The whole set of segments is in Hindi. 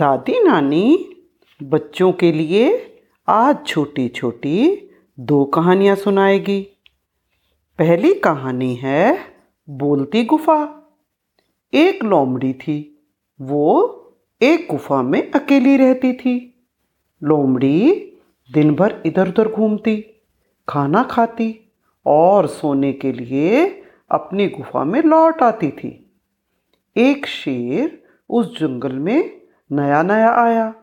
दादी नानी, बच्चों के लिए आज छोटी छोटी दो कहानियाँ सुनाएगी। पहली कहानी है बोलती गुफा। एक लोमड़ी थी, वो एक गुफा में अकेली रहती थी। लोमड़ी दिन भर इधर उधर घूमती, खाना खाती और सोने के लिए अपनी गुफा में लौट आती थी। एक शेर उस जंगल में नया नया आया।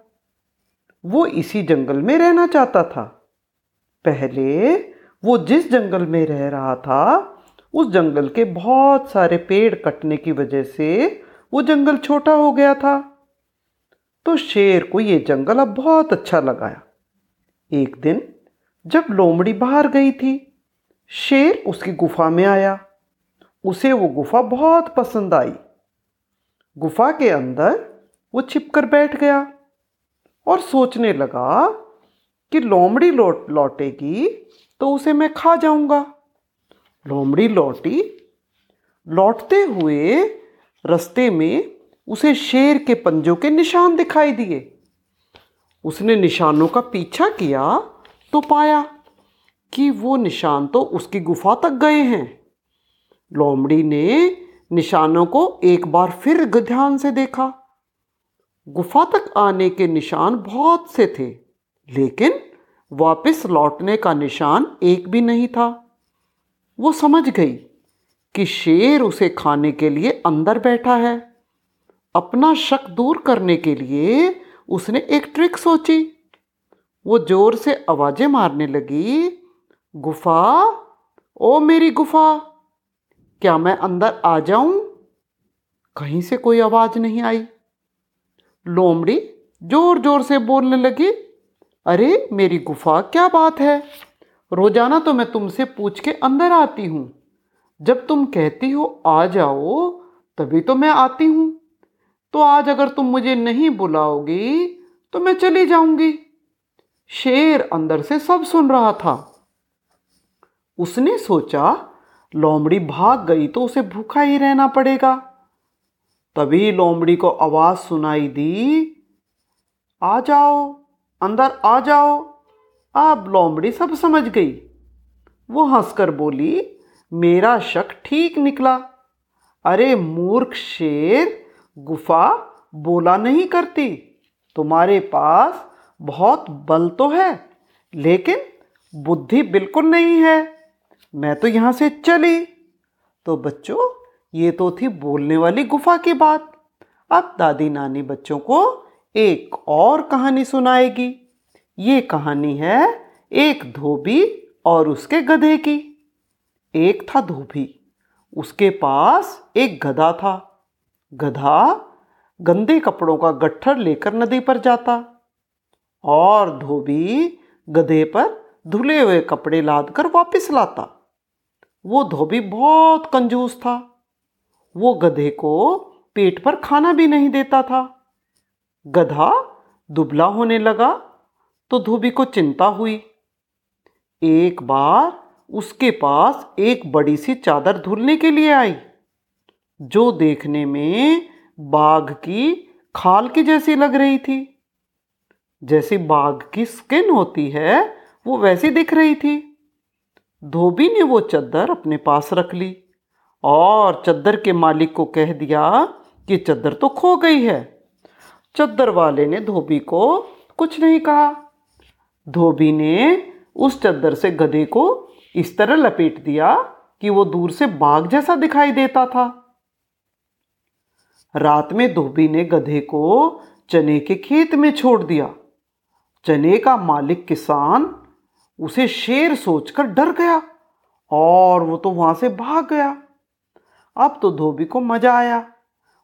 वो इसी जंगल में रहना चाहता था। पहले वो जिस जंगल में रह रहा था, उस जंगल के बहुत सारे पेड़ कटने की वजह से वो जंगल छोटा हो गया था। तो शेर को ये जंगल अब बहुत अच्छा लगाया। एक दिन जब लोमड़ी बाहर गई थी, शेर उसकी गुफा में आया। उसे वो गुफा बहुत पसंद आई। गुफा के अंदर वो छिपकर बैठ गया और सोचने लगा कि लोमड़ी लौट, लौटेगी तो उसे मैं खा जाऊँगा। लोमड़ी लौटी, लौटते हुए रास्ते में उसे शेर के पंजों के निशान दिखाई दिए। उसने निशानों का पीछा किया तो पाया कि वो निशान तो उसकी गुफा तक गए हैं। लोमड़ी ने निशानों को एक बार फिर ध्यान से देखा। गुफा तक आने के निशान बहुत से थे, लेकिन वापस लौटने का निशान एक भी नहीं था। वो समझ गई कि शेर उसे खाने के लिए अंदर बैठा है। अपना शक दूर करने के लिए उसने एक ट्रिक सोची। वो ज़ोर से आवाज़ें मारने लगी, गुफा? ओ मेरी गुफा, क्या मैं अंदर आ जाऊँ? कहीं से कोई आवाज़ नहीं आई। लोमड़ी ज़ोर ज़ोर से बोलने लगी, अरे, मेरी गुफा क्या बात है? रोज़ाना तो मैं तुमसे पूछ के अंदर आती हूँ। जब तुम कहती हो, आ जाओ, तभी तो मैं आती हूँ। तो आज अगर तुम मुझे नहीं बुलाओगी तो मैं चली जाऊँगी। शेर अंदर से सब सुन रहा था। उसने सोचा, लोमड़ी भाग गई तो उसे भूखा ही रहना पड़ेगा। तभी लोमड़ी को आवाज़ सुनाई दी, आ जाओ, अंदर आ जाओ। अब लोमड़ी सब समझ गई। वो हंसकर बोली, मेरा शक ठीक निकला। अरे मूर्ख शेर, गुफा बोला नहीं करती। तुम्हारे पास बहुत बल तो है, लेकिन बुद्धि बिल्कुल नहीं है। मैं तो यहाँ से चली। तो बच्चों ये तो थी बोलने वाली गुफा की बात। अब दादी नानी बच्चों को एक और कहानी सुनाएगी। ये कहानी है एक धोबी और उसके गधे की। एक था धोबी, उसके पास एक गधा था। गधा गंदे कपड़ों का गट्ठर लेकर नदी पर जाता और धोबी गधे पर धुले हुए कपड़े लाद कर वापिस लाता। वो धोबी बहुत कंजूस था। वो गधे को पेट पर खाना भी नहीं देता था। गधा दुबला होने लगा तो धोबी को चिंता हुई। एक बार उसके पास एक बड़ी सी चादर धुलने के लिए आई, जो देखने में बाघ की खाल की जैसी लग रही थी। जैसी बाघ की स्किन होती है, वो वैसी दिख रही थी। धोबी ने वो चादर अपने पास रख ली। और चद्दर के मालिक को कह दिया कि चद्दर तो खो गई है। चद्दर वाले ने धोबी को कुछ नहीं कहा। धोबी ने उस चद्दर से गधे को इस तरह लपेट दिया कि वो दूर से बाघ जैसा दिखाई देता था। रात में धोबी ने गधे को चने के खेत में छोड़ दिया। चने का मालिक किसान उसे शेर सोचकर डर गया और वो तो वहाँ से भाग गया। अब तो धोबी को मज़ा आया।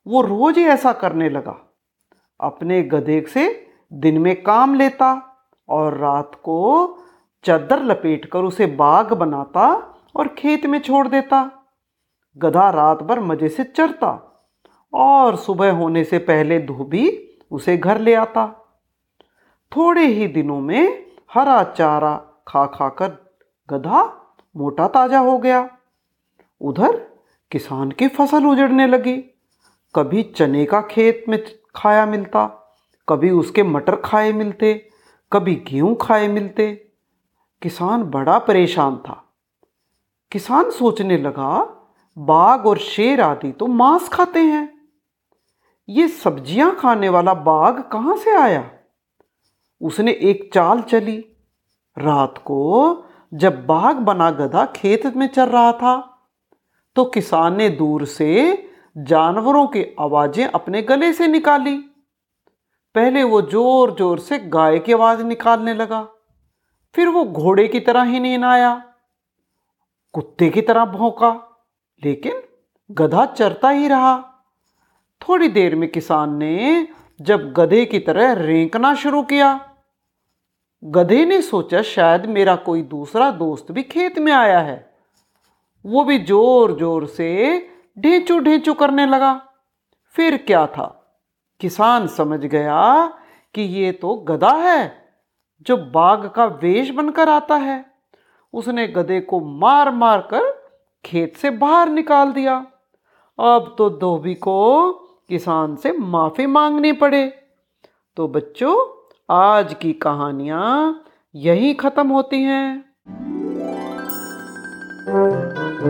वो रोज ही ऐसा करने लगा। अपने गधे से दिन में काम लेता और रात को चद्दर लपेटकर उसे बाग बनाता और खेत में छोड़ देता। गधा रात भर मज़े से चरता और सुबह होने से पहले धोबी उसे घर ले आता। थोड़े ही दिनों में हरा चारा खा खाकर गधा मोटा ताज़ा हो गया। उधर किसान की फ़सल उजड़ने लगी। कभी चने का खेत में खाया मिलता, कभी उसके मटर खाए मिलते, कभी गेहूँ खाए मिलते। किसान बड़ा परेशान था। किसान सोचने लगा बाघ और शेर आदि तो मांस खाते हैं। ये सब्ज़ियाँ खाने वाला बाघ कहाँ से आया? उसने एक चाल चली। रात को जब बाघ बना गधा खेत में चल रहा था तो किसान ने दूर से जानवरों की आवाज़ें अपने गले से निकाली। पहले वो ज़ोर ज़ोर से गाय की आवाज़ निकालने लगा। फिर वो घोड़े की तरह ही नींद आया। कुत्ते की तरह भौंका, लेकिन गधा चरता ही रहा। थोड़ी देर में किसान ने जब गधे की तरह रेंकना शुरू किया, गधे ने सोचा शायद मेरा कोई दूसरा दोस्त भी खेत में आया है। वो भी ज़ोर ज़ोर से ढेंचू ढेंचू करने लगा। फिर क्या था? किसान समझ गया कि ये तो गधा है जो बाघ का वेश बनकर आता है। उसने गधे को मार मार कर खेत से बाहर निकाल दिया। अब तो धोबी को किसान से माफ़ी मांगनी पड़े। तो बच्चों, आज की कहानियाँ यही खत्म होती हैं। Música